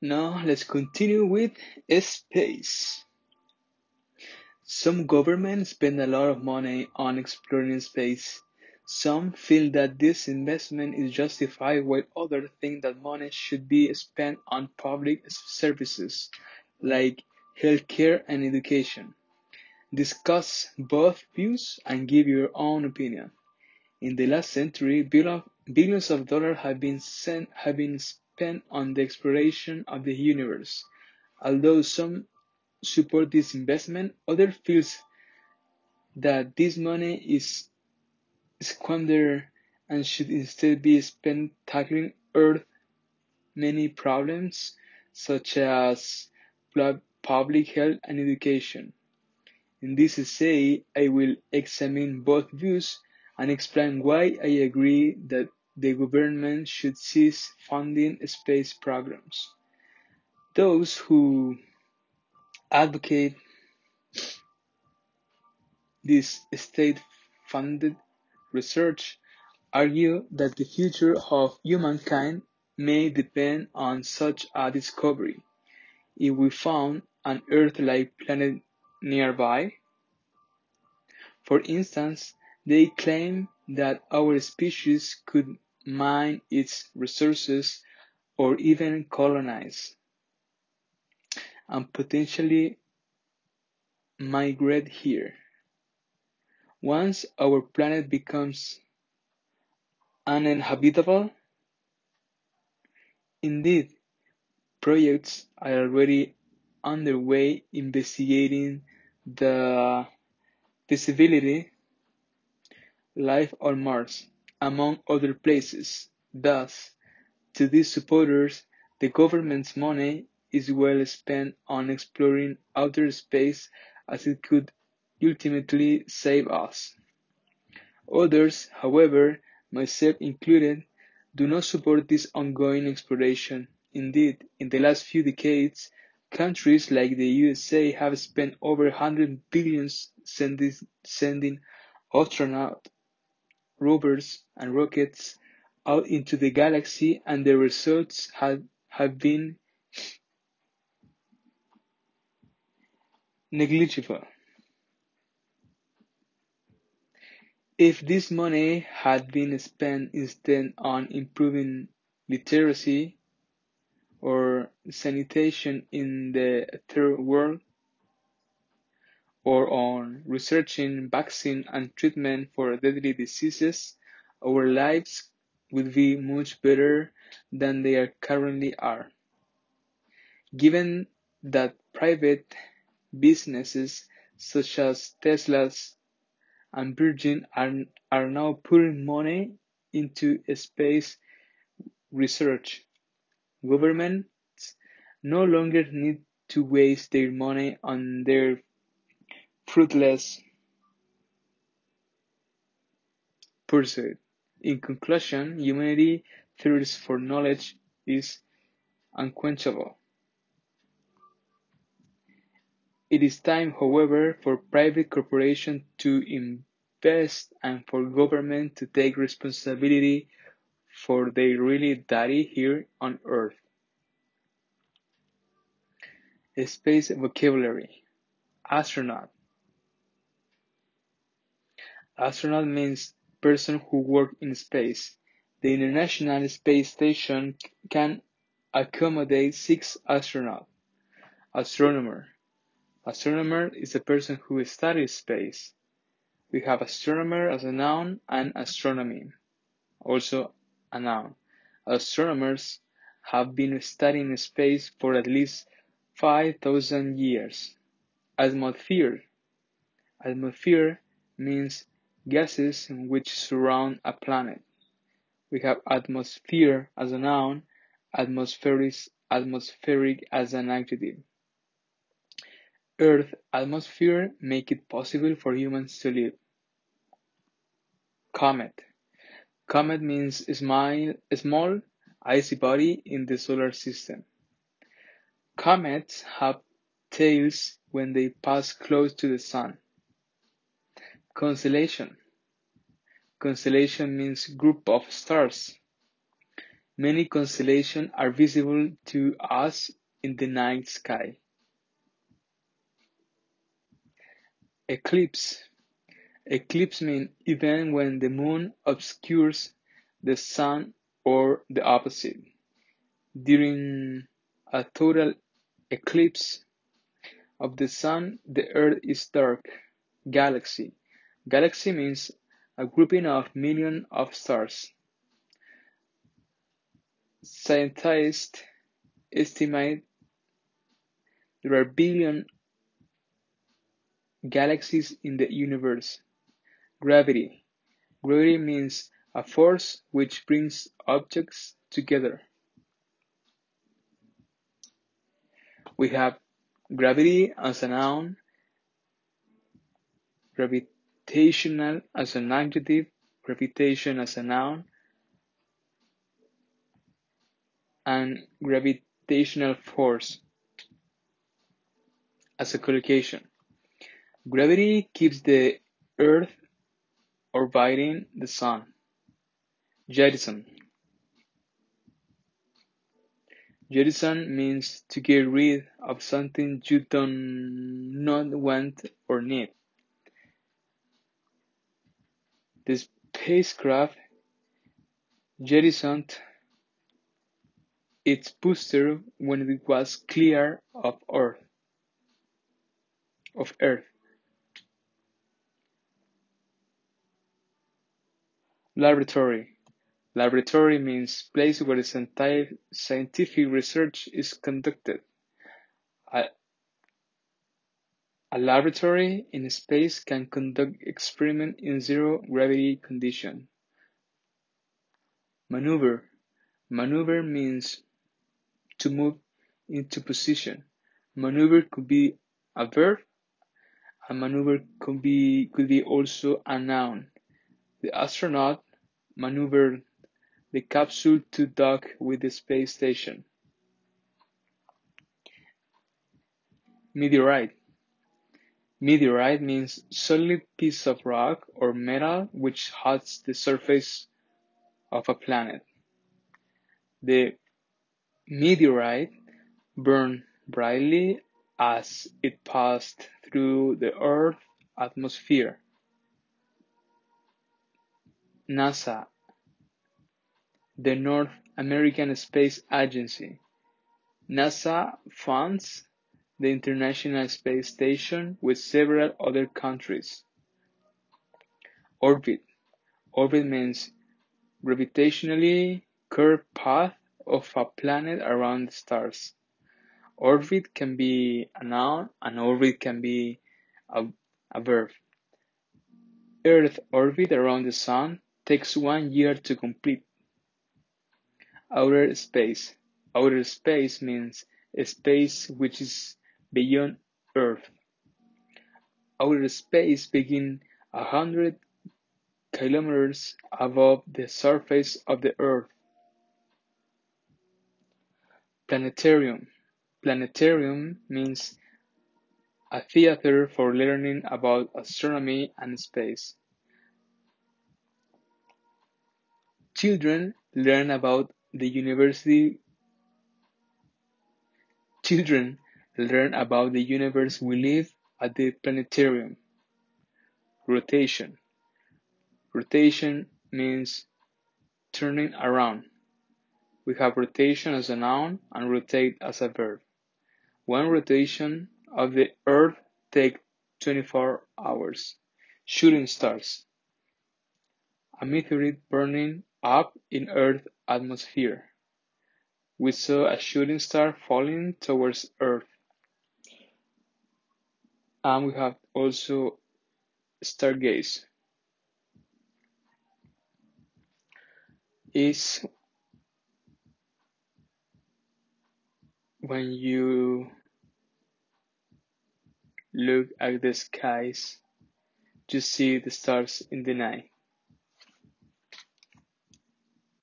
Now let's continue with space. Some governments spend a lot of money on exploring space. Some feel that this investment is justified while others think that money should be spent on public services like healthcare and education. Discuss both views and give your own opinion. In the last century, billions of dollars have been, sent, have been spent on the exploration of the universe. Although some support this investment, others feel that this money is squandered and should instead be spent tackling Earth's many problems, such as public health and education. In this essay, I will examine both views and explain why I agree that the government should cease funding space programs. Those who advocate this state-funded research argue that the future of humankind may depend on such a discovery. If we found an Earth-like planet nearby, for instance, they claim that our species could mine its resources or even colonize and potentially migrate here. Once our planet becomes uninhabitable, indeed, projects are already underway investigating the feasibility life on Mars, among other places. Thus, to these supporters, the government's money is well spent on exploring outer space as it could ultimately save us. Others, however, myself included, do not support this ongoing exploration. Indeed, in the last few decades, countries like the USA have spent over 100 billion sending, sending astronauts, rovers, and rockets out into the galaxy, and the results have, have been negligible. If this money had been spent instead on improving literacy or sanitation in the third world, or on researching vaccine and treatment for deadly diseases, our lives would be much better than they are currently are. Given that private businesses such as Tesla's and Virgin are, are now putting money into space research. Governments no longer need to waste their money on their fruitless pursuit. In conclusion, humanity thirst for knowledge is unquenchable. It is time, however, for private corporations to invest and for government to take responsibility for their really daddy here on Earth. Space vocabulary Astronaut Astronaut means person who work in space. The International Space Station can accommodate six astronauts. Astronomer Astronomer is a person who studies space. We have astronomer as a noun and astronomy, also a noun. Astronomers have been studying space for at least 5,000 years. Atmosphere. Atmosphere means gases which surround a planet. We have atmosphere as a noun, atmospheric, atmospheric as an adjective. Earth atmosphere make it possible for humans to live. Comet. Comet means small, small icy body in the solar system. Comets have tails when they pass close to the sun. Constellation. Constellation means group of stars. Many constellations are visible to us in the night sky. Eclipse Eclipse means event when the moon obscures the sun or the opposite. During a total eclipse of the sun, the earth is dark. Galaxy Galaxy means a grouping of millions of stars. Scientists estimate there are billion galaxies in the universe. Gravity Gravity means a force which brings objects together. We have gravity as a noun, gravitational as an adjective, gravitation as a noun, and gravitational force as a collocation. Gravity keeps the Earth orbiting the Sun. Jettison Jettison means to get rid of something you do not want or need. The spacecraft jettisoned its booster when it was clear of Earth. Of Earth. Laboratory. Laboratory means place where scientific research is conducted. A laboratory in space can conduct experiments in zero gravity conditions. Maneuver. Maneuver means to move into position. Maneuver could be a verb. A maneuver could be could be also a noun. The astronaut maneuvered the capsule to dock with the space station. Meteorite Meteorite means solid piece of rock or metal which hugs the surface of a planet. The meteorite burned brightly as it passed through the Earth's atmosphere. NASA the North American Space Agency. NASA funds the International Space Station with several other countries. Orbit. Orbit means gravitationally curved path of a planet around the stars. Orbit can be a noun and orbit can be a, a verb. Earth orbit around the sun takes one year to complete. Outer space. Outer space means a space which is beyond Earth. Outer space begins a hundred kilometers above the surface of the Earth. Planetarium. Planetarium means a theater for learning about astronomy and space. Children learn about the university children learn about the universe we live at the planetarium. Rotation. Rotation means turning around. We have rotation as a noun and rotate as a verb. One rotation of the earth takes 24 hours. Shooting stars. A meteorite burning up in Earth's atmosphere. We saw a shooting star falling towards Earth. And we have also stargaze. Is when you look at the skies, you see the stars in the night.